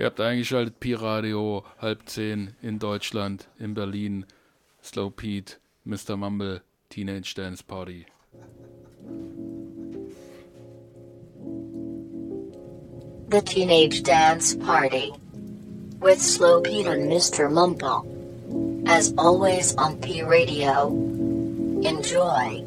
Ihr habt eingeschaltet Pi-Radio, halb zehn in Deutschland, in Berlin. Slow Pete, Mr. Mumble, Teenage Dance Party. The Teenage Dance Party. With Slow Pete and Mr. Mumble. As always on P Radio. Enjoy.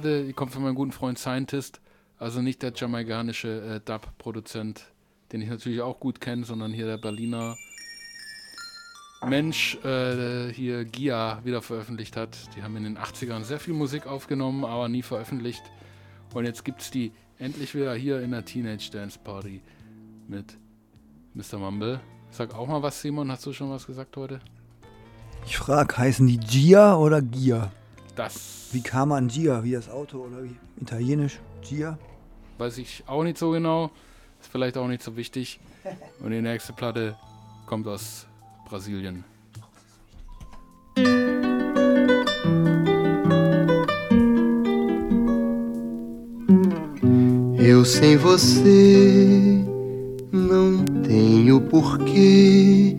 Platte, die kommt von meinem guten Freund Scientist, also nicht der jamaikanische äh, Dub-Produzent, den ich natürlich auch gut kenne, sondern hier der Berliner Mensch äh, hier Gia wieder veröffentlicht hat. Die haben in den 80ern sehr viel Musik aufgenommen, aber nie veröffentlicht. Und jetzt gibt es die endlich wieder hier in der Teenage Dance Party mit Mr. Mumble. Sag auch mal was, Simon. Hast du schon was gesagt heute? Ich frage, heißen die Gia oder Gia? Das Wie kam man an Gia? Wie das Auto oder wie? Italienisch? Gia? weiß ich auch nicht so genau. Ist vielleicht auch nicht so wichtig. Und die nächste Platte kommt aus Brasilien. Eu sem você não tenho porquê,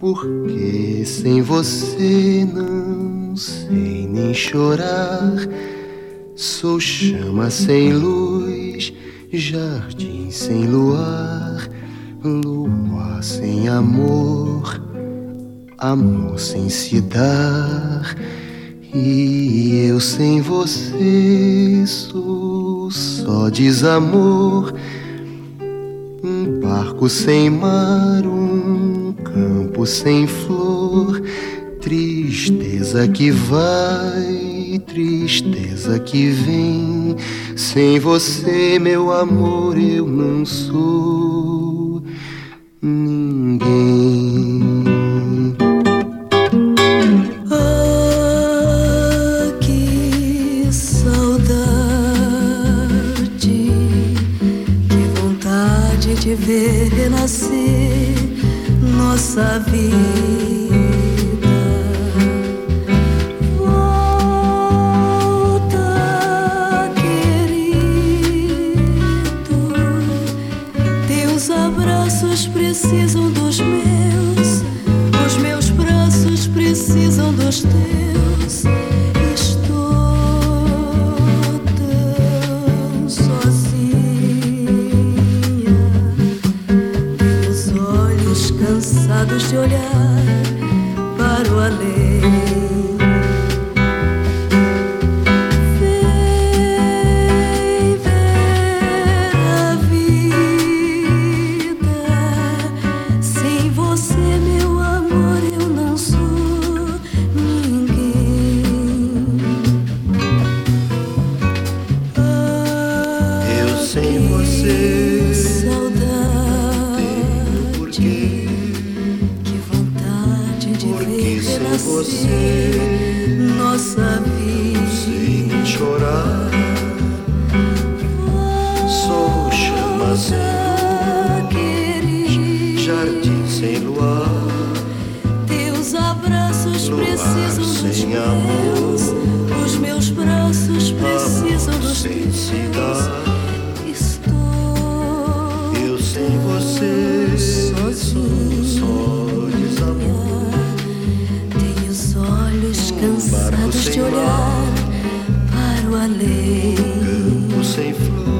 porque sem você não sei nem chorar. Sou chama sem luz, jardim sem luar, lua sem amor, amor sem se dar. E eu sem você sou só desamor. Barco sem mar, um campo sem flor. Tristeza que vai, tristeza que vem. Sem você, meu amor, eu não sou ninguém. Nossa vida. Abraços precisam dos meus, os meus braços precisam dos dar. Estou Eu sem você sou só desamor. tenho os olhos cansados de olhar para o além. Campo sem flor.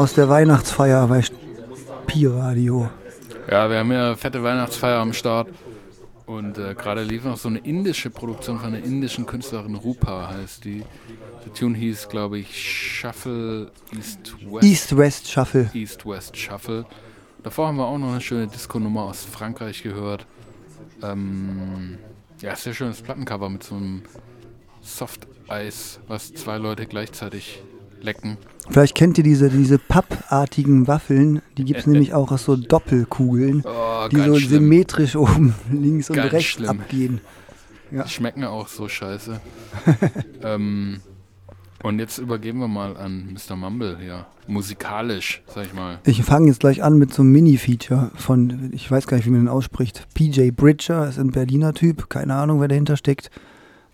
Aus der Weihnachtsfeier bei Pi-Radio. Ja, wir haben ja fette Weihnachtsfeier am Start. Und äh, gerade lief noch so eine indische Produktion von einer indischen Künstlerin, Rupa heißt die. Der Tune hieß, glaube ich, Shuffle East West. East-West Shuffle. East-West Shuffle. Davor haben wir auch noch eine schöne Disco-Nummer aus Frankreich gehört. Ähm, ja, sehr schönes Plattencover mit so einem Soft-Eis, was zwei Leute gleichzeitig lecken. Vielleicht kennt ihr diese, diese pappartigen Waffeln. Die gibt es Äh, nämlich auch aus so Doppelkugeln, Oh, die so schlimm. symmetrisch oben links und Ganz rechts schlimm. abgehen. Ja. Die schmecken auch so scheiße. ähm, und jetzt übergeben wir mal an Mr. Mumble hier. Musikalisch, sag ich mal. Ich fange jetzt gleich an mit so einem Mini-Feature von, ich weiß gar nicht, wie man den ausspricht. PJ Bridger ist ein Berliner Typ, keine Ahnung, wer dahinter steckt.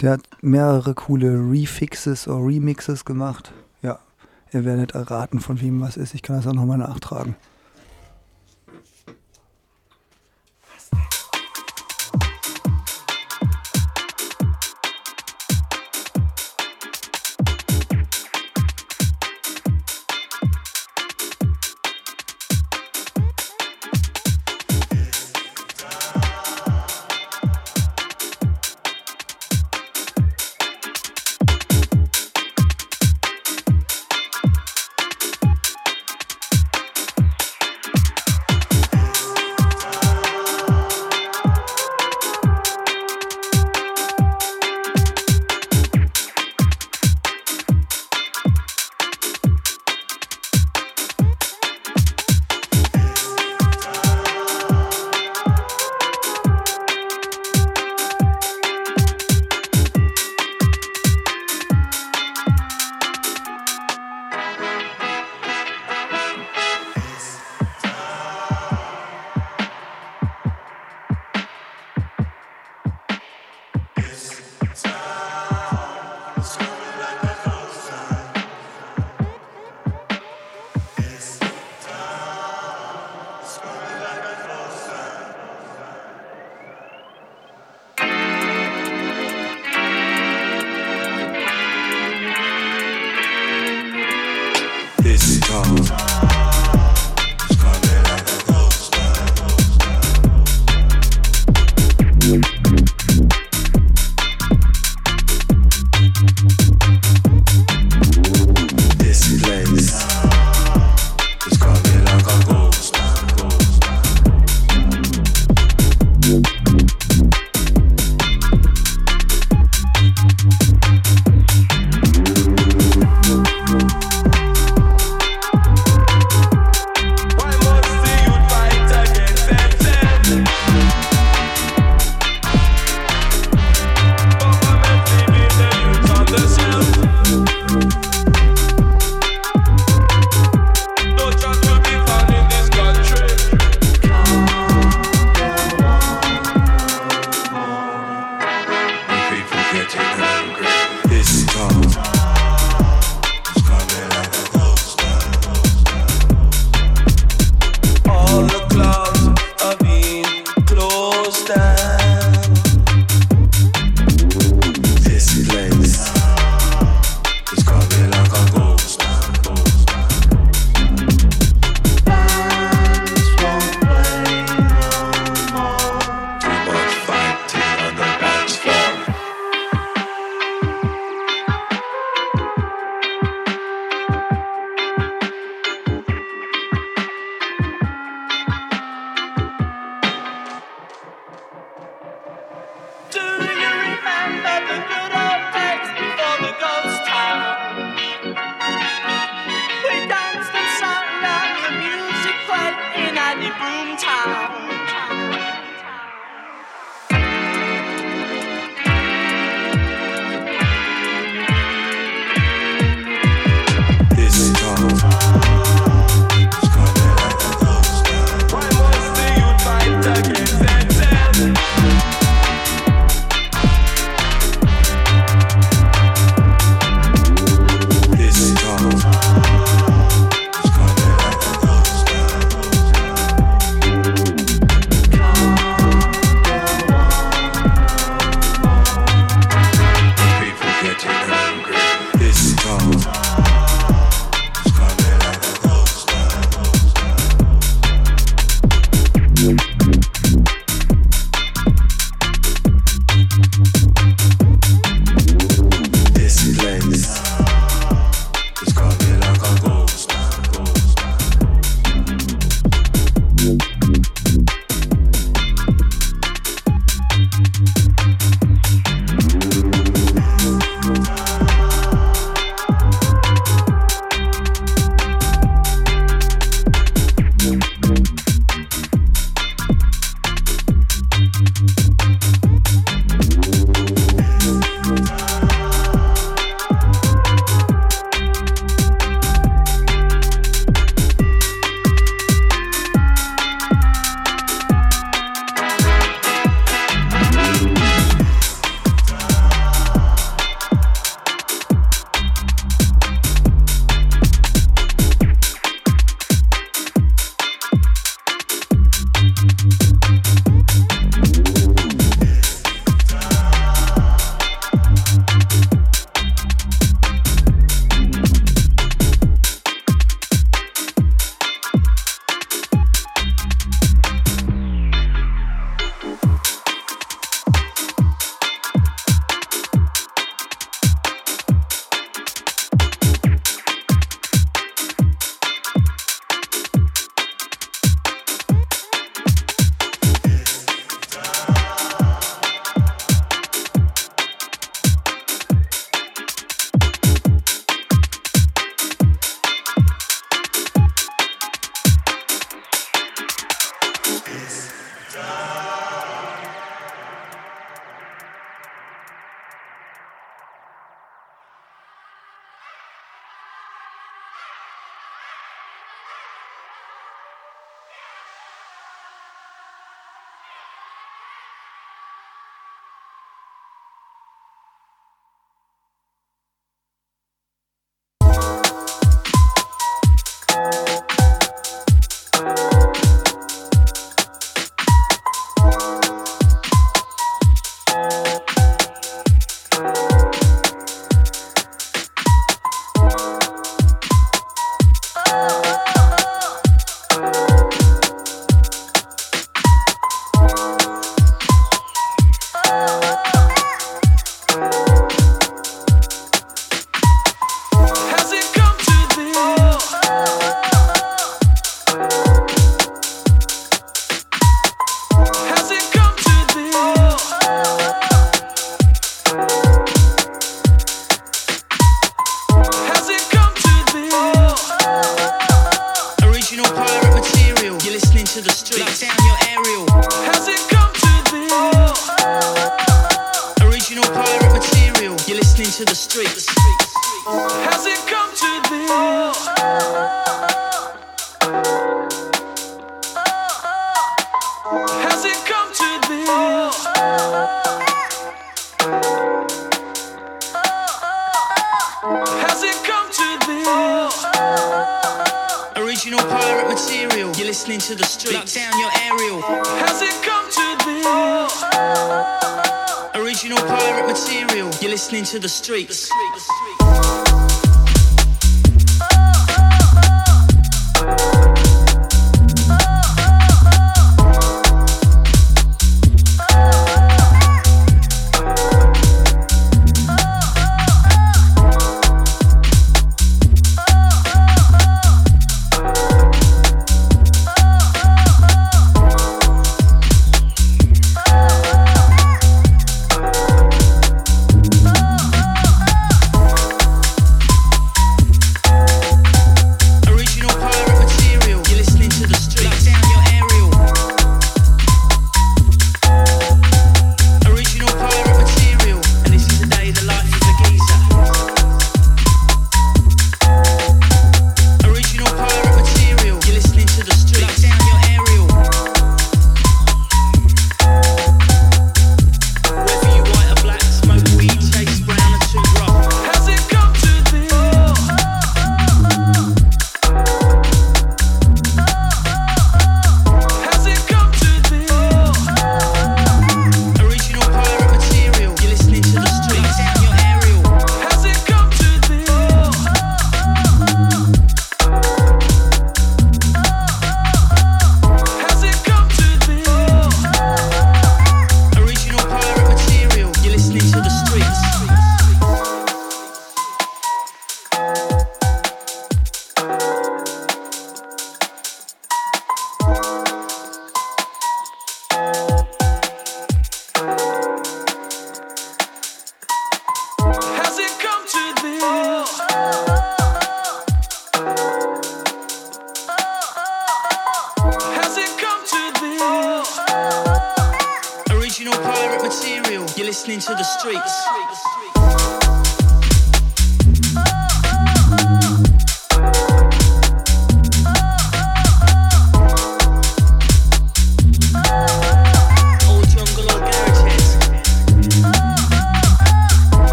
Der hat mehrere coole Refixes oder Remixes gemacht. Ihr werdet erraten, von wem was ist. Ich kann das auch nochmal nachtragen.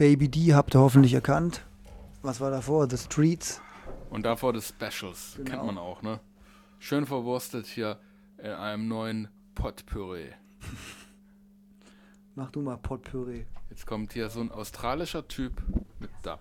Baby D habt ihr hoffentlich erkannt. Was war davor? The Streets. Und davor die Specials. Genau. Kennt man auch, ne? Schön verwurstet hier in einem neuen Potpüree. Mach du mal Potpüree. Jetzt kommt hier so ein australischer Typ mit Dub.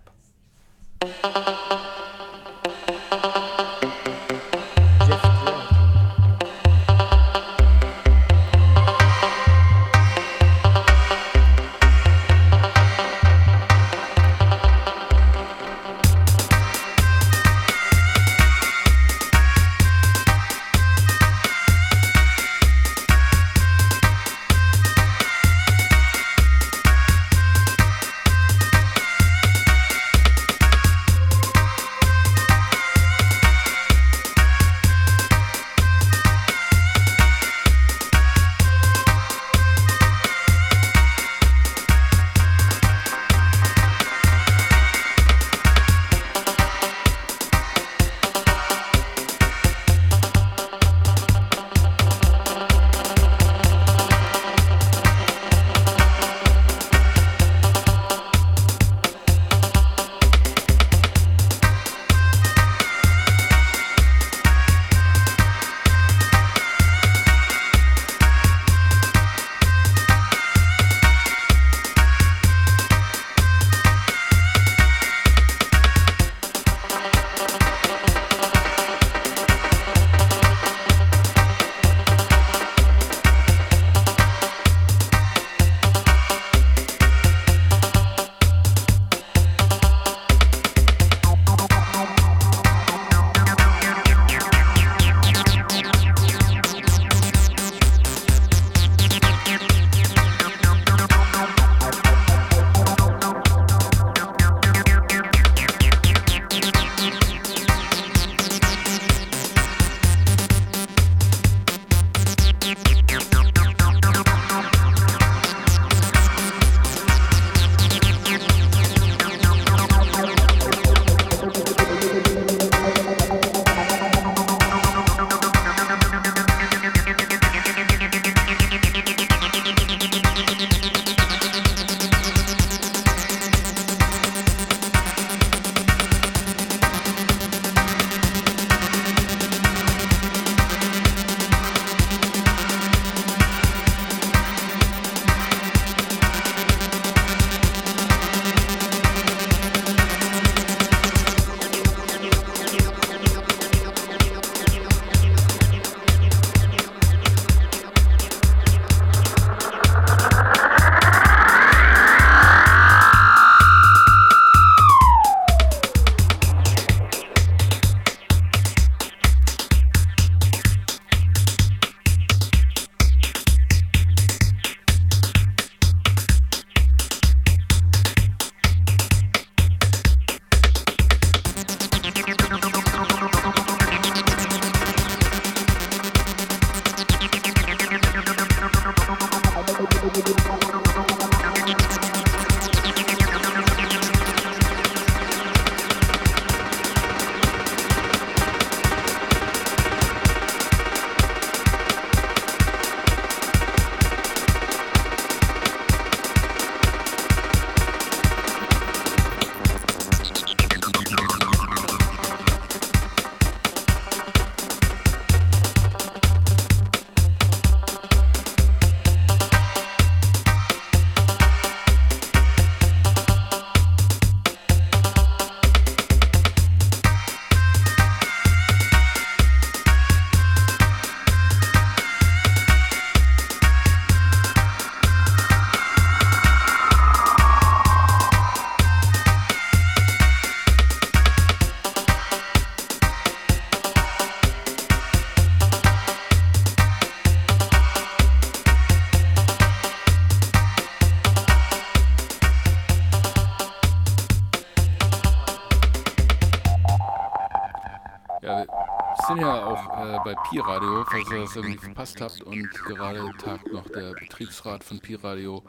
Äh, bei Pi Radio, falls ihr das irgendwie verpasst habt und gerade tagt noch der Betriebsrat von Pi Radio,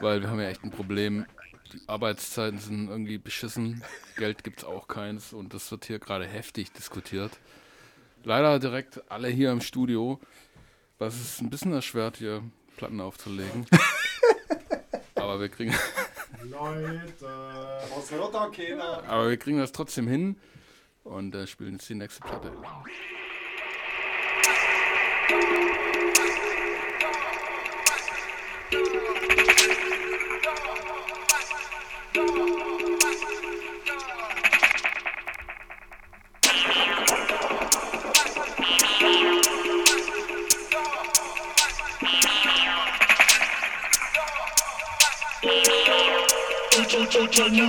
weil wir haben ja echt ein Problem. Die Arbeitszeiten sind irgendwie beschissen, Geld gibt's auch keins und das wird hier gerade heftig diskutiert. Leider direkt alle hier im Studio, was es ein bisschen erschwert, hier Platten aufzulegen. aber wir kriegen, Leute, was keiner? aber wir kriegen das trotzdem hin und äh, spielen jetzt die nächste Platte. Wow.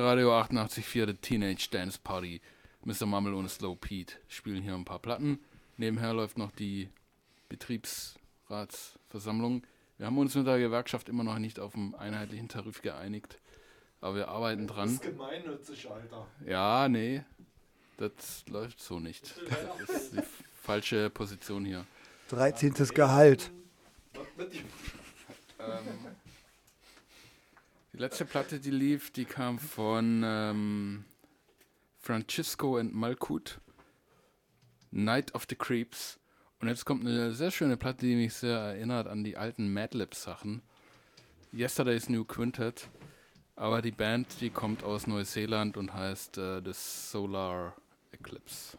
Pi-Radio 88.4, The Teenage Dance Party. Mr. Mummel und Slow Pete spielen hier ein paar Platten. Nebenher läuft noch die Betriebsratsversammlung. Wir haben uns mit der Gewerkschaft immer noch nicht auf einen einheitlichen Tarif geeinigt, aber wir arbeiten Das dran. ist gemeinnützig, Alter. Ja, nee, das läuft so nicht. Das ist die falsche Position hier. 13. Gehalt. Ähm, letzte Platte, die lief, die kam von ähm, Francisco and Malkut, Night of the Creeps. Und jetzt kommt eine sehr schöne Platte, die mich sehr erinnert an die alten Madlib-Sachen. Yesterday's New Quintet. Aber die Band, die kommt aus Neuseeland und heißt äh, The Solar Eclipse.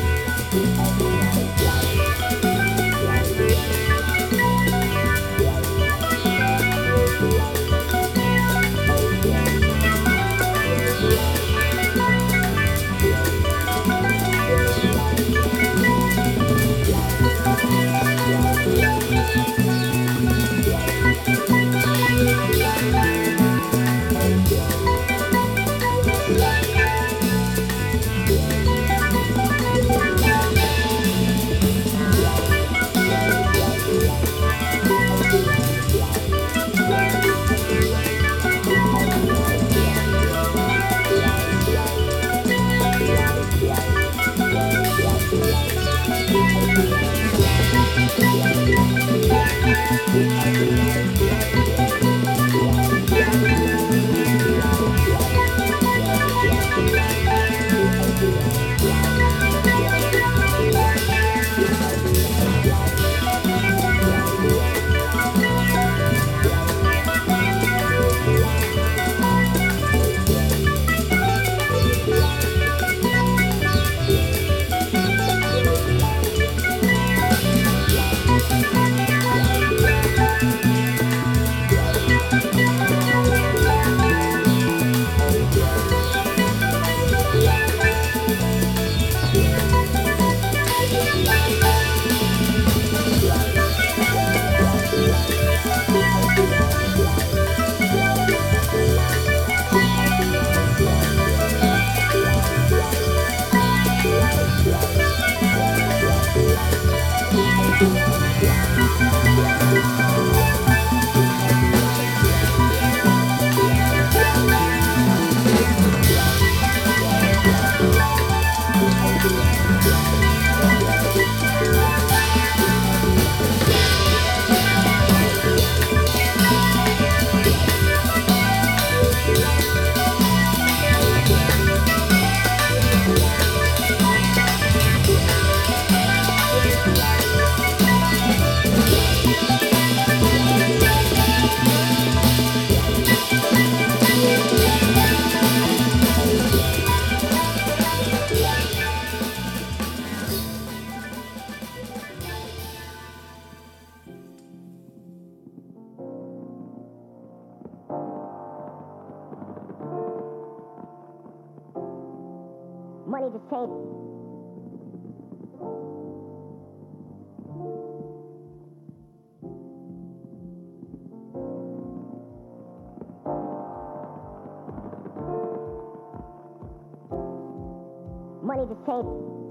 好。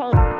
quality.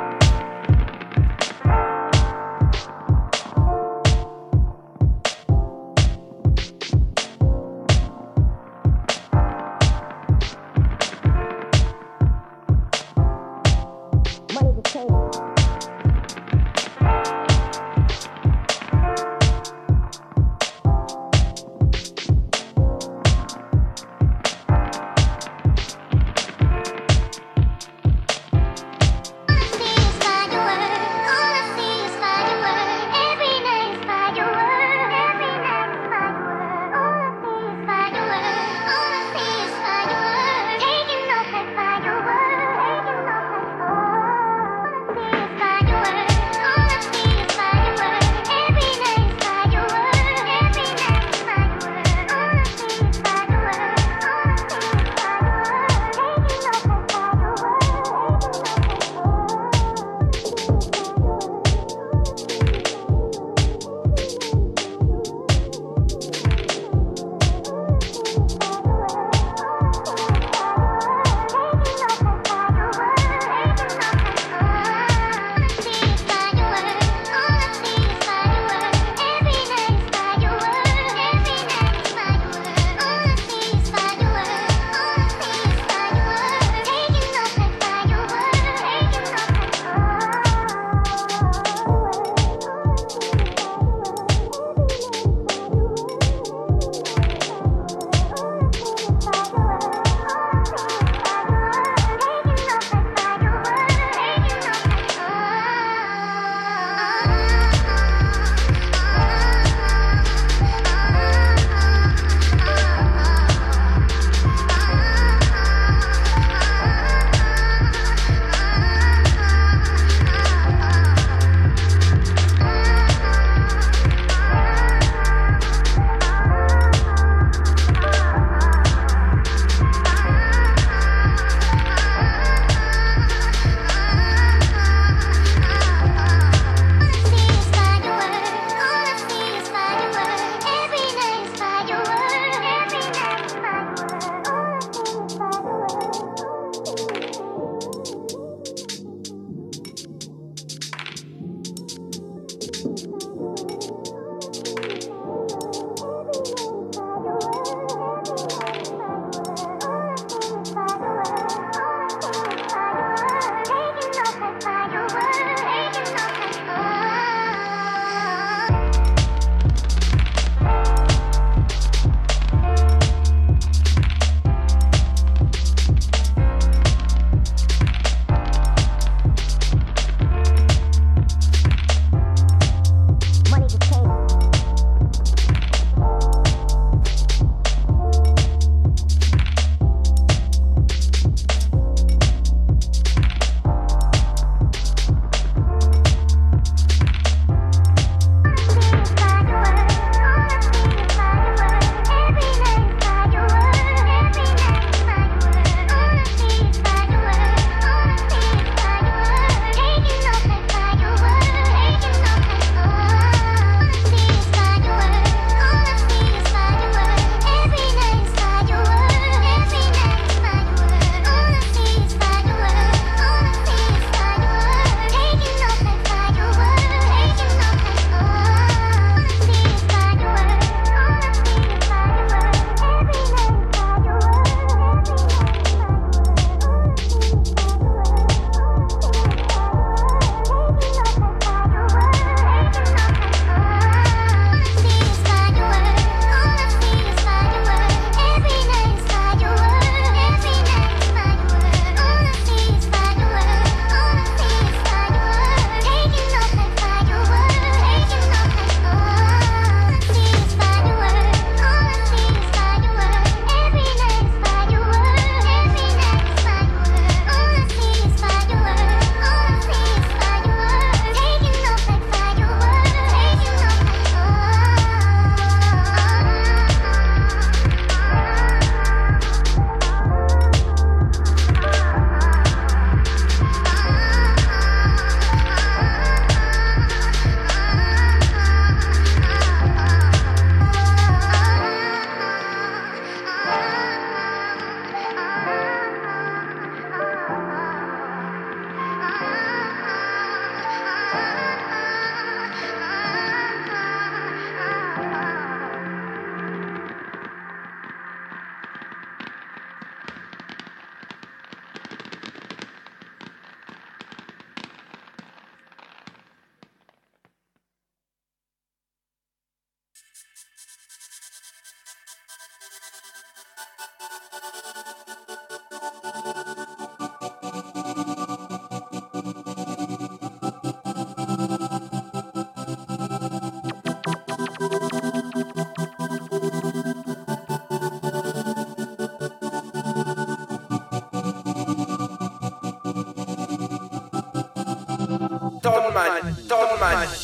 Tonman, Tonman.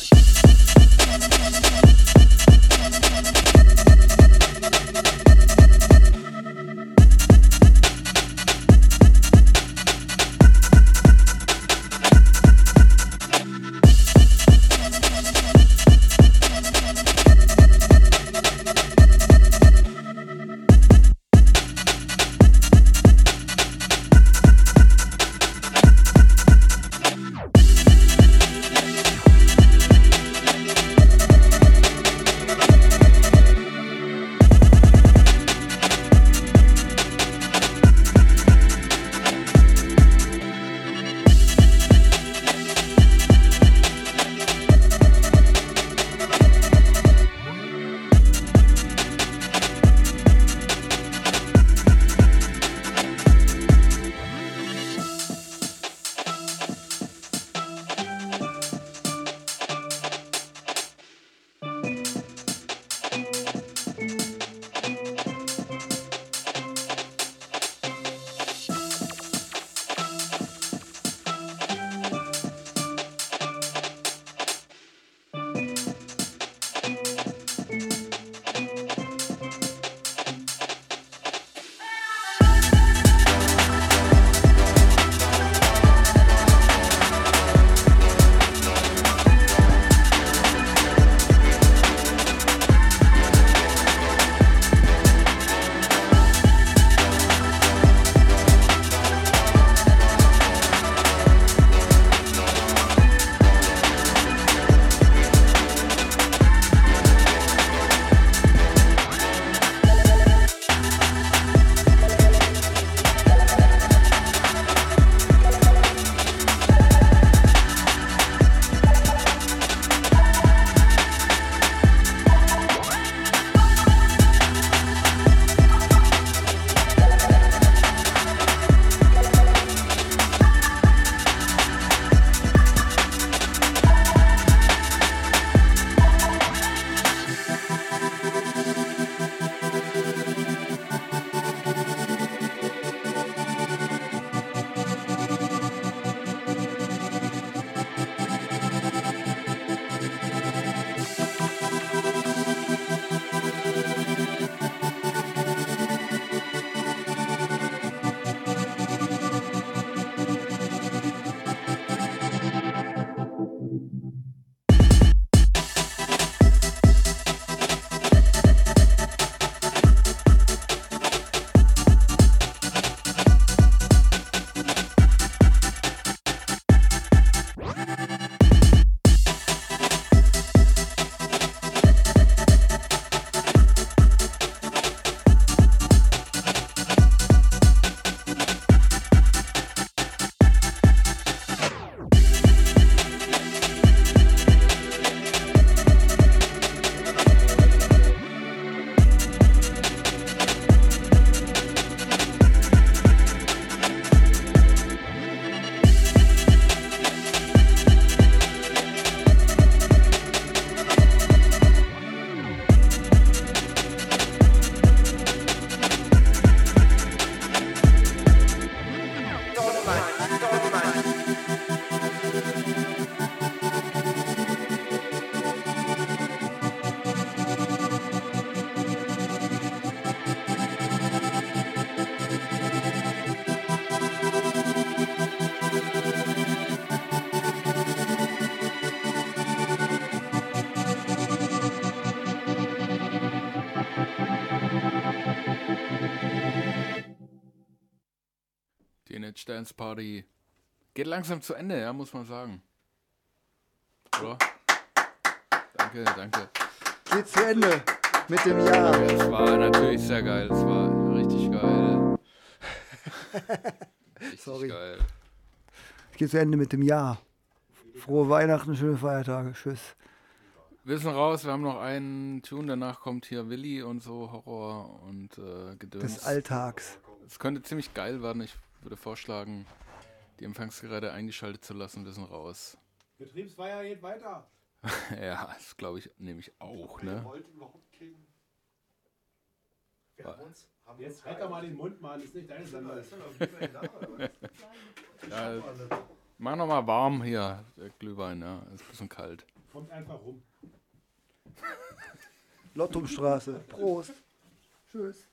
Dance Party geht langsam zu Ende, ja, muss man sagen. Oder? Danke, danke. Geht zu Ende mit dem Jahr. Es war natürlich sehr geil. Es war richtig geil. Richtig Sorry. geil. Geht zu Ende mit dem Jahr. Frohe Weihnachten, schöne Feiertage. Tschüss. Wir sind raus, wir haben noch einen Tune, danach kommt hier Willi und so, Horror und äh, Gedöns. Des Alltags. Es könnte ziemlich geil werden. Ich würde vorschlagen, die Empfangsgeräte eingeschaltet zu lassen. Wir sind raus. Betriebsfeier geht weiter. ja, das glaube ich, nehme ich auch, ne? wollt überhaupt keinen. Wir haben uns. Haben Jetzt halt doch mal den Mund, Mann. Ist nicht deine Sendung. Ja, mach noch mal warm hier, der Glühwein, ja. Ist ein bisschen kalt. Kommt einfach rum. Lottumstraße. Prost. Tschüss.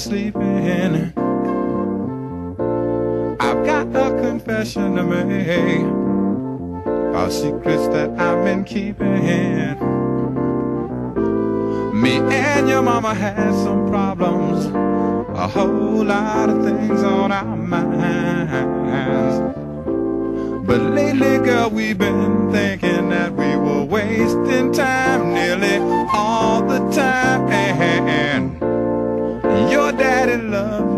Sleeping, I've got a confession to make about secrets that I've been keeping. Me and your mama had some problems, a whole lot of things on our minds. But lately, girl, we've been thinking that we were wasting time nearly all the time am.